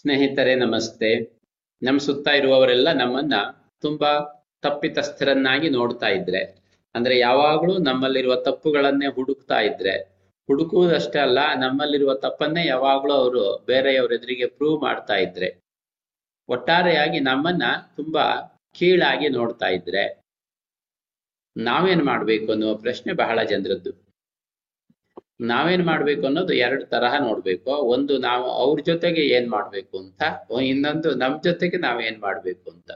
ಸ್ನೇಹಿತರೆ, ನಮಸ್ತೆ. ನಮ್ಮ ಸುತ್ತ ಇರುವವರೆಲ್ಲ ನಮ್ಮನ್ನ ತುಂಬಾ ತಪ್ಪಿತಸ್ಥರನ್ನಾಗಿ ನೋಡ್ತಾ ಇದ್ರೆ. ಅಂದ್ರೆ ಯಾವಾಗ್ಲೂ ನಮ್ಮಲ್ಲಿರುವ ತಪ್ಪುಗಳನ್ನೇ ಹುಡುಕ್ತಾ ಇದ್ರೆ. ಹುಡುಕುವುದಷ್ಟೇ ಅಲ್ಲ, ನಮ್ಮಲ್ಲಿರುವ ತಪ್ಪನ್ನೇ ಯಾವಾಗ್ಲೂ ಅವರು ಬೇರೆಯವ್ರ ಎದುರಿಗೆ ಪ್ರೂವ್ ಮಾಡ್ತಾ ಇದ್ರೆ. ಒಟ್ಟಾರೆಯಾಗಿ ನಮ್ಮನ್ನ ತುಂಬಾ ಕೀಳಾಗಿ ನೋಡ್ತಾ ಇದ್ರೆ. ನಾವೇನ್ ಮಾಡ್ಬೇಕು ಅನ್ನುವ ಪ್ರಶ್ನೆ ಬಹಳ ಜನರದ್ದು. ನಾವೇನ್ ಮಾಡ್ಬೇಕು ಅನ್ನೋದು ಎರಡು ತರಹ ನೋಡ್ಬೇಕು. ಒಂದು ನಾವು ಅವ್ರ ಜೊತೆಗೆ ಏನ್ ಮಾಡ್ಬೇಕು ಅಂತ, ಇನ್ನೊಂದು ನಮ್ ಜೊತೆಗೆ ನಾವೇನ್ ಮಾಡ್ಬೇಕು ಅಂತ.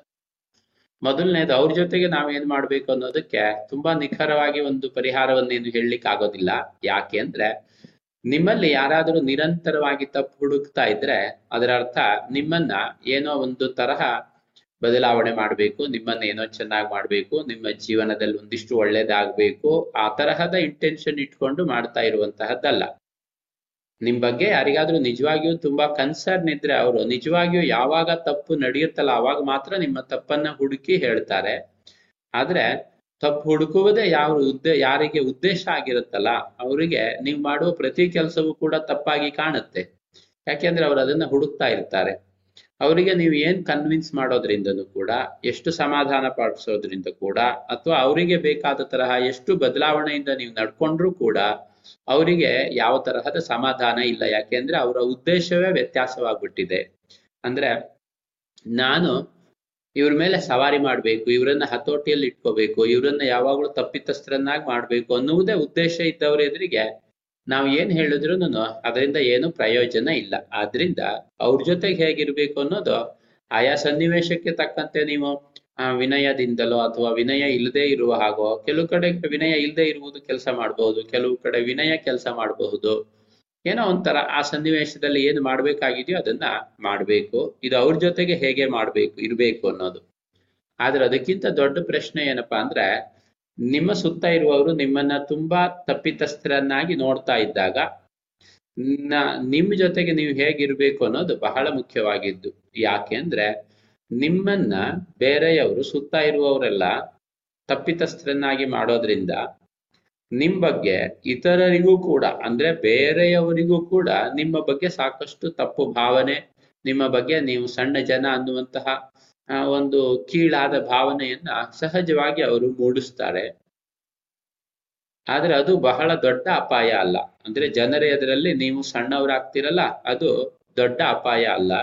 ಮೊದಲನೇದು ಅವ್ರ ಜೊತೆಗೆ ನಾವೇನ್ ಮಾಡ್ಬೇಕು ಅನ್ನೋದಕ್ಕೆ ತುಂಬಾ ನಿಖರವಾಗಿ ಒಂದು ಪರಿಹಾರವನ್ನೇನು ಹೇಳಲಿಕ್ಕೆ ಆಗೋದಿಲ್ಲ. ಯಾಕೆ ಅಂದ್ರೆ, ನಿಮ್ಮಲ್ಲಿ ಯಾರಾದರೂ ನಿರಂತರವಾಗಿ ತಪ್ಪು ಹುಡುಕ್ತಾ ಇದ್ರೆ, ಅದರ ಅರ್ಥ ನಿಮ್ಮನ್ನ ಏನೋ ಒಂದು ತರಹ ಬದಲಾವಣೆ ಮಾಡಬೇಕು, ನಿಮ್ಮನ್ನ ಏನೋ ಚೆನ್ನಾಗಿ ಮಾಡಬೇಕು, ನಿಮ್ಮ ಜೀವನದಲ್ಲಿ ಒಂದಿಷ್ಟು ಒಳ್ಳೇದಾಗಬೇಕು, ಆ ತರಹದ ಇಂಟೆನ್ಷನ್ ಇಟ್ಕೊಂಡು ಮಾಡ್ತಾ ಇರುವಂತಹದ್ದಲ್ಲ. ನಿಮ್ ಬಗ್ಗೆ ಯಾರಿಗಾದ್ರೂ ನಿಜವಾಗಿಯೂ ತುಂಬಾ ಕನ್ಸರ್ನ್ ಇದ್ರೆ ಅವರು ನಿಜವಾಗಿಯೂ ಯಾವಾಗ ತಪ್ಪು ನಡೆಯುತ್ತಲ್ಲ, ಅವಾಗ ಮಾತ್ರ ನಿಮ್ಮ ತಪ್ಪನ್ನ ಹುಡುಕಿ ಹೇಳ್ತಾರೆ. ಆದ್ರೆ ತಪ್ಪು ಹುಡುಕುವುದೇ ಯಾವ ಉದ್ದೇ, ಯಾರಿಗೆ ಉದ್ದೇಶ ಆಗಿರುತ್ತಲ್ಲ, ಅವರಿಗೆ ನೀವು ಮಾಡುವ ಪ್ರತಿ ಕೆಲಸವೂ ಕೂಡ ತಪ್ಪಾಗಿ ಕಾಣುತ್ತೆ. ಯಾಕೆಂದ್ರೆ ಅವ್ರು ಅದನ್ನ ಹುಡುಕ್ತಾ ಇರ್ತಾರೆ. ಅವರಿಗೆ ನೀವು ಏನ್ ಕನ್ವಿನ್ಸ್ ಮಾಡೋದ್ರಿಂದನು ಕೂಡ, ಎಷ್ಟು ಸಮಾಧಾನ ಪಡಿಸೋದ್ರಿಂದ ಕೂಡ, ಅಥವಾ ಅವರಿಗೆ ಬೇಕಾದ ತರಹ ಎಷ್ಟು ಬದಲಾವಣೆಯಿಂದ ನೀವು ನಡ್ಕೊಂಡ್ರು ಕೂಡ, ಅವರಿಗೆ ಯಾವ ತರಹದ ಸಮಾಧಾನ ಇಲ್ಲ. ಯಾಕೆಂದ್ರೆ ಅವರ ಉದ್ದೇಶವೇ ವ್ಯತ್ಯಾಸವಾಗ್ಬಿಟ್ಟಿದೆ. ಅಂದ್ರೆ ನಾನು ಇವ್ರ ಮೇಲೆ ಸವಾರಿ ಮಾಡ್ಬೇಕು, ಇವರನ್ನ ಹತೋಟಿಯಲ್ಲಿ ಇಟ್ಕೋಬೇಕು, ಇವರನ್ನ ಯಾವಾಗ್ಲೂ ತಪ್ಪಿತಸ್ಥರನ್ನಾಗಿ ಮಾಡ್ಬೇಕು ಅನ್ನುವುದೇ ಉದ್ದೇಶ ಇದ್ದವ್ರ ಎದುರಿಗೆ ನಾವ್ ಏನ್ ಹೇಳಿದ್ರು ಅದರಿಂದ ಏನು ಪ್ರಯೋಜನ ಇಲ್ಲ. ಆದ್ರಿಂದ ಅವ್ರ ಜೊತೆಗೆ ಹೇಗಿರ್ಬೇಕು ಅನ್ನೋದು ಆಯಾ ಸನ್ನಿವೇಶಕ್ಕೆ ತಕ್ಕಂತೆ ನೀವು ವಿನಯದಿಂದಲೋ ಅಥವಾ ವಿನಯ ಇಲ್ಲದೆ ಇರುವ ಹಾಗೋ, ಕೆಲವು ಕಡೆ ವಿನಯ ಇಲ್ಲದೆ ಇರುವುದು ಕೆಲಸ ಮಾಡಬಹುದು ಕೆಲವು ಕಡೆ ವಿನಯ ಕೆಲಸ ಮಾಡಬಹುದು. ಏನೋ ಒಂಥರ ಆ ಸನ್ನಿವೇಶದಲ್ಲಿ ಏನು ಮಾಡ್ಬೇಕಾಗಿದೆಯೋ ಅದನ್ನ ಮಾಡ್ಬೇಕು. ಇದು ಅವ್ರ ಜೊತೆಗೆ ಹೇಗೆ ಮಾಡ್ಬೇಕು, ಇರ್ಬೇಕು ಅನ್ನೋದು. ಆದ್ರೆ ಅದಕ್ಕಿಂತ ದೊಡ್ಡ ಪ್ರಶ್ನೆ ಏನಪ್ಪಾ ಅಂದ್ರೆ ನಿಮ್ಮ ಸುತ್ತ ಇರುವವರು ನಿಮ್ಮನ್ನ ತುಂಬಾ ತಪ್ಪಿತಸ್ಥರನ್ನಾಗಿ ನೋಡ್ತಾ ಇದ್ದಾಗ ನಿಮ್ಮ ಜೊತೆಗೆ ನೀವು ಹೇಗಿರ್ಬೇಕು ಅನ್ನೋದು ಬಹಳ ಮುಖ್ಯವಾಗಿದ್ದು. ಯಾಕೆ ಅಂದ್ರೆ, ನಿಮ್ಮನ್ನ ಬೇರೆಯವರು ಸುತ್ತ ಇರುವವರೆಲ್ಲ ತಪ್ಪಿತಸ್ಥರನ್ನಾಗಿ ಮಾಡೋದ್ರಿಂದ ನಿಮ್ ಬಗ್ಗೆ ಇತರರಿಗೂ ಕೂಡ, ಅಂದ್ರೆ ಬೇರೆಯವರಿಗೂ ಕೂಡ ನಿಮ್ಮ ಬಗ್ಗೆ ಸಾಕಷ್ಟು ತಪ್ಪು ಭಾವನೆ, ನಿಮ್ಮ ಬಗ್ಗೆ ನೀವು ಸಣ್ಣ ಜನ ಅನ್ನುವಂತಹ ಒಂದು ಕೀಳಾದ ಭಾವನೆಯನ್ನ ಸಹಜವಾಗಿ ಅವರು ಮೂಡಿಸ್ತಾರೆ. ಆದ್ರೆ ಅದು ಬಹಳ ದೊಡ್ಡ ಅಪಾಯ ಅಲ್ಲ. ಅಂದ್ರೆ ಜನರ ಅದರಲ್ಲಿ ನೀವು ಸಣ್ಣವರಾಗ್ತಿರಲ್ಲ, ಅದು ದೊಡ್ಡ ಅಪಾಯ ಅಲ್ಲ.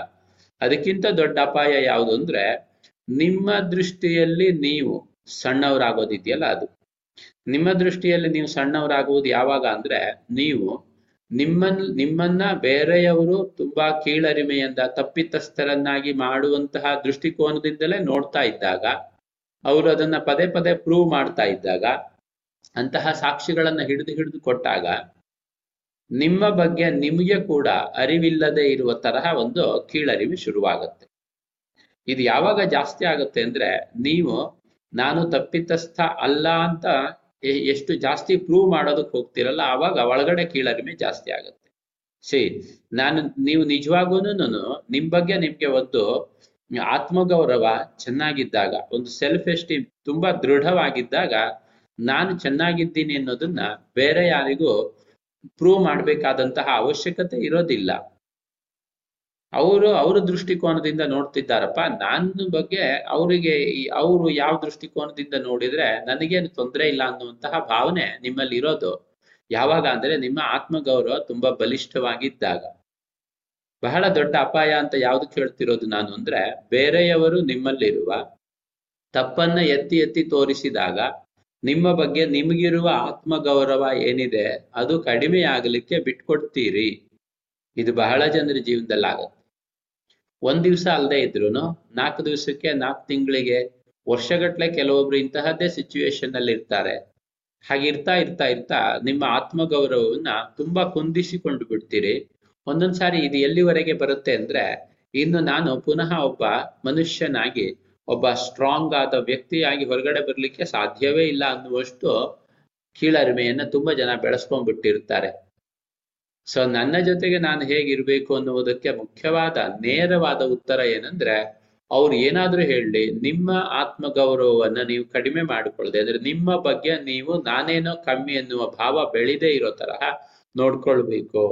ಅದಕ್ಕಿಂತ ದೊಡ್ಡ ಅಪಾಯ ಯಾವುದು ಅಂದ್ರೆ, ನಿಮ್ಮ ದೃಷ್ಟಿಯಲ್ಲಿ ನೀವು ಸಣ್ಣವರಾಗೋದಿದೆಯಲ್ಲ ಅದು. ನಿಮ್ಮ ದೃಷ್ಟಿಯಲ್ಲಿ ನೀವು ಸಣ್ಣವರಾಗುವುದು ಯಾವಾಗ ಅಂದ್ರೆ, ನೀವು ನಿಮ್ಮನ್, ನಿಮ್ಮನ್ನ ಬೇರೆಯವರು ತುಂಬಾ ಕೀಳರಿಮೆಯಿಂದ, ತಪ್ಪಿತಸ್ಥರನ್ನಾಗಿ ಮಾಡುವಂತಹ ದೃಷ್ಟಿಕೋನದಿಂದಲೇ ನೋಡ್ತಾ ಇದ್ದಾಗ, ಅವರು ಅದನ್ನ ಪದೇ ಪದೇ ಪ್ರೂವ್ ಮಾಡ್ತಾ ಇದ್ದಾಗ, ಅಂತಹ ಸಾಕ್ಷಿಗಳನ್ನ ಹಿಡಿದು ಹಿಡಿದು ಕೊಟ್ಟಾಗ, ನಿಮ್ಮ ಬಗ್ಗೆ ನಿಮಗೆ ಕೂಡ ಅರಿವಿಲ್ಲದೆ ಇರುವ ತರಹ ಒಂದು ಕೀಳರಿಮೆ ಶುರುವಾಗುತ್ತೆ. ಇದು ಯಾವಾಗ ಜಾಸ್ತಿ ಆಗುತ್ತೆ ಅಂದ್ರೆ, ನೀವು ನಾನು ತಪ್ಪಿತಸ್ಥ ಅಲ್ಲ ಅಂತ ಎಷ್ಟು ಜಾಸ್ತಿ ಪ್ರೂವ್ ಮಾಡೋದಕ್ಕೆ ಹೋಗ್ತಿರಲ್ಲ, ಆವಾಗ ಒಳಗಡೆ ಕೀಳರಿಮೆ ಜಾಸ್ತಿ ಆಗುತ್ತೆ. ಸಿ ನಾನು, ನೀವು ನಿಜವಾಗೂನು ನಿಮ್ ಬಗ್ಗೆ ನಿಮ್ಗೆ ಒಂದು ಆತ್ಮಗೌರವ ಚೆನ್ನಾಗಿದ್ದಾಗ, ಒಂದು ಸೆಲ್ಫ್ ಎಸ್ಟೀಮ್ ತುಂಬಾ ದೃಢವಾಗಿದ್ದಾಗ, ನಾನು ಚೆನ್ನಾಗಿದ್ದೀನಿ ಅನ್ನೋದನ್ನ ಬೇರೆ ಯಾರಿಗೂ ಪ್ರೂವ್ ಮಾಡ್ಬೇಕಾದಂತಹ ಅವಶ್ಯಕತೆ ಇರೋದಿಲ್ಲ. ಅವರು ಅವರ ದೃಷ್ಟಿಕೋನದಿಂದ ನೋಡ್ತಿದ್ದಾರಪ್ಪ. ನನ್ನ ಬಗ್ಗೆ ಅವರಿಗೆ ಅವರು ಯಾವ ದೃಷ್ಟಿಕೋನದಿಂದ ನೋಡಿದ್ರೆ ನನಗೇನು ತೊಂದರೆ ಇಲ್ಲ ಅನ್ನುವಂತಹ ಭಾವನೆ ನಿಮ್ಮಲ್ಲಿ ಇರೋದು ಯಾವಾಗ ಅಂದ್ರೆ ನಿಮ್ಮ ಆತ್ಮಗೌರವ ತುಂಬಾ ಬಲಿಷ್ಠವಾಗಿದ್ದಾಗ. ಬಹಳ ದೊಡ್ಡ ಅಪಾಯ ಅಂತ ಯಾವ್ದು ಕೇಳ್ತಿರೋದು ನಾನು ಅಂದ್ರೆ ಬೇರೆಯವರು ನಿಮ್ಮಲ್ಲಿರುವ ತಪ್ಪನ್ನ ಎತ್ತಿ ಎತ್ತಿ ತೋರಿಸಿದಾಗ ನಿಮ್ಮ ಬಗ್ಗೆ ನಿಮಗಿರುವ ಆತ್ಮಗೌರವ ಏನಿದೆ ಅದು ಕಡಿಮೆ ಆಗಲಿಕ್ಕೆ ಬಿಟ್ಕೊಡ್ತೀರಿ. ಇದು ಬಹಳ ಜನರ ಜೀವನದಲ್ಲಿ ಆಗುತ್ತೆ ಒಂದ್ ದಿವಸ ಅಲ್ಲದೆ ಇದ್ರು ನಾಲ್ಕು ದಿವಸಕ್ಕೆ, ನಾಲ್ಕು ತಿಂಗಳಿಗೆ, ವರ್ಷಗಟ್ಲೆ ಕೆಲವೊಬ್ರು ಇಂತಹದ್ದೇ ಸಿಚುವೇಶನ್ ಅಲ್ಲಿ ಇರ್ತಾರೆ. ಹಾಗೆ ಇರ್ತಾ ಇರ್ತಾ ಇರ್ತಾ ನಿಮ್ಮ ಆತ್ಮಗೌರವವನ್ನ ತುಂಬಾ ಕುಂದಿಸಿಕೊಂಡು ಬಿಡ್ತೀರಿ. ಒಂದೊಂದ್ಸಾರಿ ಇದು ಎಲ್ಲಿವರೆಗೆ ಬರುತ್ತೆ ಅಂದ್ರೆ, ಇನ್ನು ನಾನು ಪುನಃ ಒಬ್ಬ ಮನುಷ್ಯನಾಗಿ, ಒಬ್ಬ ಸ್ಟ್ರಾಂಗ್ ಆದ ವ್ಯಕ್ತಿಯಾಗಿ ಹೊರಗಡೆ ಬರ್ಲಿಕ್ಕೆ ಸಾಧ್ಯವೇ ಇಲ್ಲ ಅನ್ನುವಷ್ಟು ಕೀಳರಿಮೆಯನ್ನ ತುಂಬಾ ಜನ ಬೆಳೆಸ್ಕೊಂಡ್ಬಿಟ್ಟಿರ್ತಾರೆ. ಸೊ ನನ್ನ ಜೊತೆಗೆ ನಾನು ಹೇಗಿರ್ಬೇಕು ಅನ್ನುವುದಕ್ಕೆ ಮುಖ್ಯವಾದ, ನೇರವಾದ ಉತ್ತರ ಏನಂದ್ರೆ, ಅವ್ರು ಏನಾದ್ರೂ ಹೇಳಲಿ ನಿಮ್ಮ ಆತ್ಮಗೌರವವನ್ನ ನೀವು ಕಡಿಮೆ ಮಾಡಿಕೊಳ್ಳದೆ, ಅಂದ್ರೆ ನಿಮ್ಮ ಬಗ್ಗೆ ನೀವು ನಾನೇನೋ ಕಮ್ಮಿ ಎನ್ನುವ ಭಾವ ಬೆಳೆದೇ ಇರೋ ತರಹ ನೋಡ್ಕೊಳ್ಬೇಕು.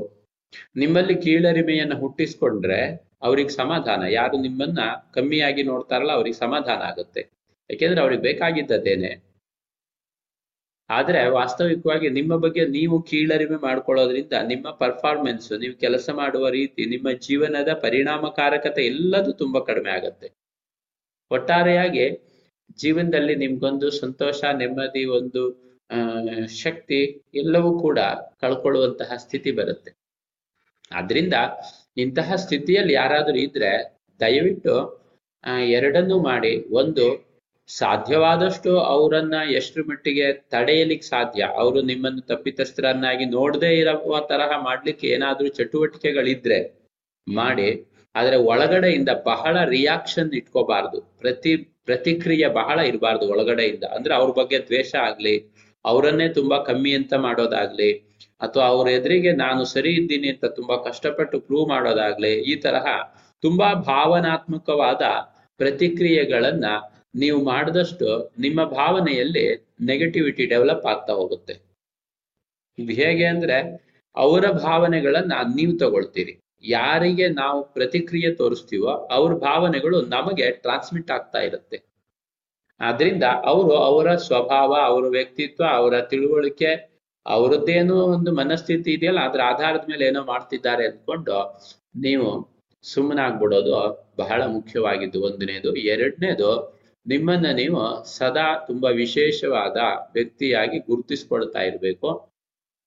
ನಿಮ್ಮಲ್ಲಿ ಕೀಳರಿಮೆಯನ್ನ ಹುಟ್ಟಿಸ್ಕೊಂಡ್ರೆ ಅವ್ರಿಗೆ ಸಮಾಧಾನ. ಯಾರು ನಿಮ್ಮನ್ನ ಕಮ್ಮಿಯಾಗಿ ನೋಡ್ತಾರಲ್ಲ, ಅವ್ರಿಗೆ ಸಮಾಧಾನ ಆಗುತ್ತೆ. ಯಾಕೆಂದ್ರೆ ಅವ್ರಿಗೆ ಬೇಕಾಗಿದ್ದದೇನೆ ಆದ್ರೆ ವಾಸ್ತವಿಕವಾಗಿ ನಿಮ್ಮ ಬಗ್ಗೆ ನೀವು ಕೀಳರಿಮೆ ಮಾಡ್ಕೊಳ್ಳೋದ್ರಿಂದ ನಿಮ್ಮ ಪರ್ಫಾರ್ಮೆನ್ಸ್ ನೀವು ಕೆಲಸ ಮಾಡುವ ರೀತಿ, ನಿಮ್ಮ ಜೀವನದ ಪರಿಣಾಮಕಾರಕತೆ ಎಲ್ಲದೂ ತುಂಬಾ ಕಡಿಮೆ ಆಗತ್ತೆ. ಒಟ್ಟಾರೆಯಾಗಿ ಜೀವನದಲ್ಲಿ ನಿಮ್ಗೊಂದು ಸಂತೋಷ, ನೆಮ್ಮದಿ, ಒಂದು ಶಕ್ತಿ ಎಲ್ಲವೂ ಕೂಡ ಕಳ್ಕೊಳ್ಳುವಂತಹ ಸ್ಥಿತಿ ಬರುತ್ತೆ. ಆದ್ರಿಂದ ಇಂತಹ ಸ್ಥಿತಿಯಲ್ಲಿ ಯಾರಾದರೂ ಇದ್ರೆ ದಯವಿಟ್ಟು ಎರಡನ್ನೂ ಮಾಡಿ, ಒಂದು ಸಾಧ್ಯವಾದಷ್ಟು ಅವರನ್ನ ಎಷ್ಟು ಮಟ್ಟಿಗೆ ತಡೆಯಲಿಕ್ಕೆ ಸಾಧ್ಯ? ಅವರು ನಿಮ್ಮನ್ನು ತಪ್ಪಿತಸ್ಥರನ್ನಾಗಿ ನೋಡದೇ ಇರುವ ತರಹ ಮಾಡ್ಲಿಕ್ಕೆ ಏನಾದ್ರೂ ಚಟುವಟಿಕೆಗಳಿದ್ರೆ ಮಾಡಿ, ಆದ್ರೆ ಒಳಗಡೆಯಿಂದ ಬಹಳ ರಿಯಾಕ್ಷನ್ ಇಟ್ಕೋಬಾರ್ದು. ಪ್ರತಿ, ಪ್ರತಿಕ್ರಿಯೆ ಬಹಳ ಇರಬಾರ್ದು ಒಳಗಡೆಯಿಂದ. ಅಂದ್ರೆ ಅವ್ರ ಬಗ್ಗೆ ದ್ವೇಷ ಆಗ್ಲಿ, ಅವರನ್ನೇ ತುಂಬಾ ಕಮ್ಮಿ ಅಂತ ಮಾಡೋದಾಗ್ಲಿ, ಅಥವಾ ಅವ್ರ ಎದುರಿಗೆ ನಾನು ಸರಿ ಇದ್ದೀನಿ ಅಂತ ತುಂಬಾ ಕಷ್ಟಪಟ್ಟು ಪ್ರೂವ್ ಮಾಡೋದಾಗ್ಲಿ, ಈ ತರಹ ತುಂಬಾ ಭಾವನಾತ್ಮಕವಾದ ಪ್ರತಿಕ್ರಿಯೆಗಳನ್ನ ನೀವು ಮಾಡಿದಷ್ಟು ನಿಮ್ಮ ಭಾವನೆಯಲ್ಲಿ ನೆಗೆಟಿವಿಟಿ ಡೆವಲಪ್ ಆಗ್ತಾ ಹೋಗುತ್ತೆ. ಇದು ಹೇಗೆ ಅಂದ್ರೆ ಅವರ ಭಾವನೆಗಳನ್ನ ನೀವು ತಗೊಳ್ತೀರಿ. ಯಾರಿಗೆ ನಾವು ಪ್ರತಿಕ್ರಿಯೆ ತೋರಿಸ್ತೀವೋ ಅವ್ರ ಭಾವನೆಗಳು ನಮಗೆ ಟ್ರಾನ್ಸ್ಮಿಟ್ ಆಗ್ತಾ ಇರುತ್ತೆ. ಆದ್ರಿಂದ ಅವರು ಅವರ ಸ್ವಭಾವ, ಅವರ ವ್ಯಕ್ತಿತ್ವ, ಅವರ ತಿಳುವಳಿಕೆ ಅವರದ್ದೇನೋ ಒಂದು ಮನಸ್ಥಿತಿ ಇದೆಯಲ್ಲ, ಅದ್ರ ಆಧಾರದ ಮೇಲೆ ಏನೋ ಮಾಡ್ತಿದ್ದಾರೆ ಅಂದ್ಕೊಂಡು ನೀವು ಸುಮ್ಮನಾಗ್ಬಿಡೋದು ಬಹಳ ಮುಖ್ಯವಾಗಿದ್ದು ಒಂದನೇದು. ಎರಡನೇದು ನಿಮ್ಮನ್ನ ನೀವು ಸದಾ ತುಂಬಾ ವಿಶೇಷವಾದ ವ್ಯಕ್ತಿಯಾಗಿ ಗುರುತಿಸ್ಕೊಳ್ತಾ ಇರ್ಬೇಕು.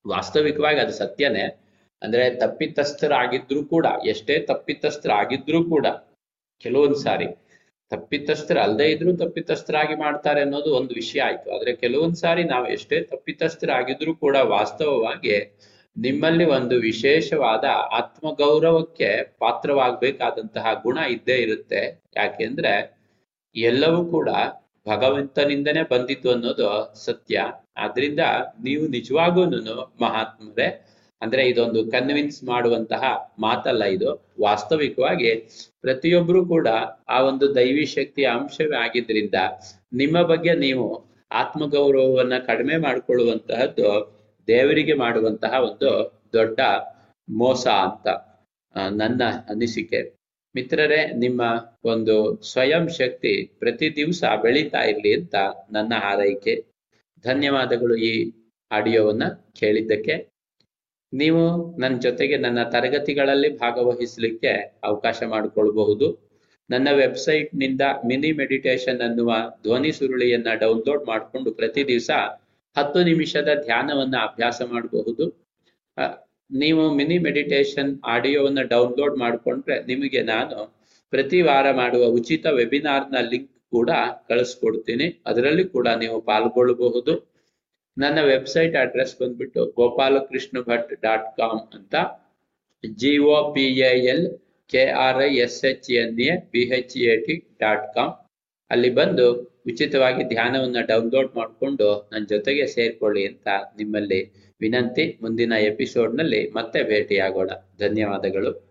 ವಾಸ್ತವಿಕವಾಗಿ ಅದು ಸತ್ಯನೇ. ಅಂದ್ರೆ ತಪ್ಪಿತಸ್ಥರಾಗಿದ್ರು ಕೂಡ, ಎಷ್ಟೇ ತಪ್ಪಿತಸ್ಥರಾಗಿದ್ರು ಕೂಡ, ಕೆಲವೊಂದ್ ಸಾರಿ ತಪ್ಪಿತಸ್ಥರ ಅಲ್ಲದೆ ಇದ್ರು ತಪ್ಪಿತಸ್ಥರಾಗಿ ಮಾಡ್ತಾರೆ ಅನ್ನೋದು ಒಂದು ವಿಷಯ ಆಯ್ತು. ಆದ್ರೆ ಕೆಲವೊಂದ್ ಸಾರಿ ನಾವು ಎಷ್ಟೇ ತಪ್ಪಿತಸ್ಥರಾಗಿದ್ರು ಕೂಡ ವಾಸ್ತವವಾಗಿ ನಿಮ್ಮಲ್ಲಿ ಒಂದು ವಿಶೇಷವಾದ ಆತ್ಮಗೌರವಕ್ಕೆ ಪಾತ್ರವಾಗಬೇಕಾದಂತಹ ಗುಣ ಇದ್ದೇ ಇರುತ್ತೆ. ಯಾಕೆಂದ್ರೆ ಎಲ್ಲವೂ ಕೂಡ ಭಗವಂತನಿಂದನೇ ಬಂದಿತ್ತು ಅನ್ನೋದು ಸತ್ಯ. ಆದ್ರಿಂದ ನೀವು ನಿಜವಾಗೂನು ಮಹಾತ್ಮರೇ. ಅಂದ್ರೆ ಇದೊಂದು ಕನ್ವಿನ್ಸ್ ಮಾಡುವಂತಹ ಮಾತಲ್ಲ ಇದು. ವಾಸ್ತವಿಕವಾಗಿ ಪ್ರತಿಯೊಬ್ರು ಕೂಡ ಆ ಒಂದು ದೈವಿ ಶಕ್ತಿಯ ಅಂಶವೇ ಆಗಿದ್ರಿಂದ ನಿಮ್ಮ ಬಗ್ಗೆ ನೀವು ಆತ್ಮಗೌರವವನ್ನ ಕಡಿಮೆ ಮಾಡಿಕೊಳ್ಳುವಂತಹದ್ದು ದೇವರಿಗೆ ಮಾಡುವಂತಹ ಒಂದು ದೊಡ್ಡ ಮೋಸ ಅಂತ ನನ್ನ ಅನಿಸಿಕೆ. ಮಿತ್ರರೇ, ನಿಮ್ಮ ಒಂದು ಸ್ವಯಂ ಶಕ್ತಿ ಪ್ರತಿ ದಿವಸ ಬೆಳೀತಾ ಇರ್ಲಿ ಅಂತ ನನ್ನ ಹಾರೈಕೆ. ಧನ್ಯವಾದಗಳು ಈ ಆಡಿಯೋವನ್ನ ಕೇಳಿದ್ದಕ್ಕೆ. ನೀವು ನನ್ನ ಜೊತೆಗೆ ನನ್ನ ತರಗತಿಗಳಲ್ಲಿ ಭಾಗವಹಿಸಲಿಕ್ಕೆ ಅವಕಾಶ ಮಾಡಿಕೊಳ್ಬಹುದು. ನನ್ನ ವೆಬ್ಸೈಟ್ನಿಂದ ಮಿನಿ ಮೆಡಿಟೇಷನ್ ಅನ್ನುವ ಧ್ವನಿ ಸುರುಳಿಯನ್ನ ಡೌನ್ಲೋಡ್ ಮಾಡಿಕೊಂಡು ಪ್ರತಿ ದಿವಸ ಹತ್ತು ನಿಮಿಷದ ಧ್ಯಾನವನ್ನ ಅಭ್ಯಾಸ ಮಾಡಬಹುದು. ನೀವು ಮಿನಿ ಮೆಡಿಟೇಷನ್ ಆಡಿಯೋವನ್ನ ಡೌನ್ಲೋಡ್ ಮಾಡಿಕೊಂಡ್ರೆ ನಿಮಗೆ ನಾನು ಪ್ರತಿ ವಾರ ಮಾಡುವ ಉಚಿತ ವೆಬಿನಾರ್ನ ಲಿಂಕ್ ಕೂಡ ಕಳಿಸ್ಕೊಡ್ತೀನಿ. ಅದರಲ್ಲಿ ಕೂಡ ನೀವು ಪಾಲ್ಗೊಳ್ಳಬಹುದು. ನನ್ನ ವೆಬ್ಸೈಟ್ ಅಡ್ರೆಸ್ ಬಂದ್ಬಿಟ್ಟು ಗೋಪಾಲಕೃಷ್ಣ ಭಟ್ ಡಾಟ್ ಕಾಮ್ ಅಂತ. G O P L K R I S H N A B H A T dot com. ಅಲ್ಲಿ ಬಂದು ಉಚಿತವಾಗಿ ಧ್ಯಾನವನ್ನ ಡೌನ್ಲೋಡ್ ಮಾಡಿಕೊಂಡು ನನ್ನ ಜೊತೆಗೆ ಸೇರ್ಕೊಳ್ಳಿ ಅಂತ ನಿಮ್ಮಲ್ಲಿ ವಿನಂತಿ, ಮುಂದಿನ ಎಪಿಸೋಡ್ನಲ್ಲಿ ಮತ್ತೆ ಭೇಟಿಯಾಗೋಣ. ಧನ್ಯವಾದಗಳು.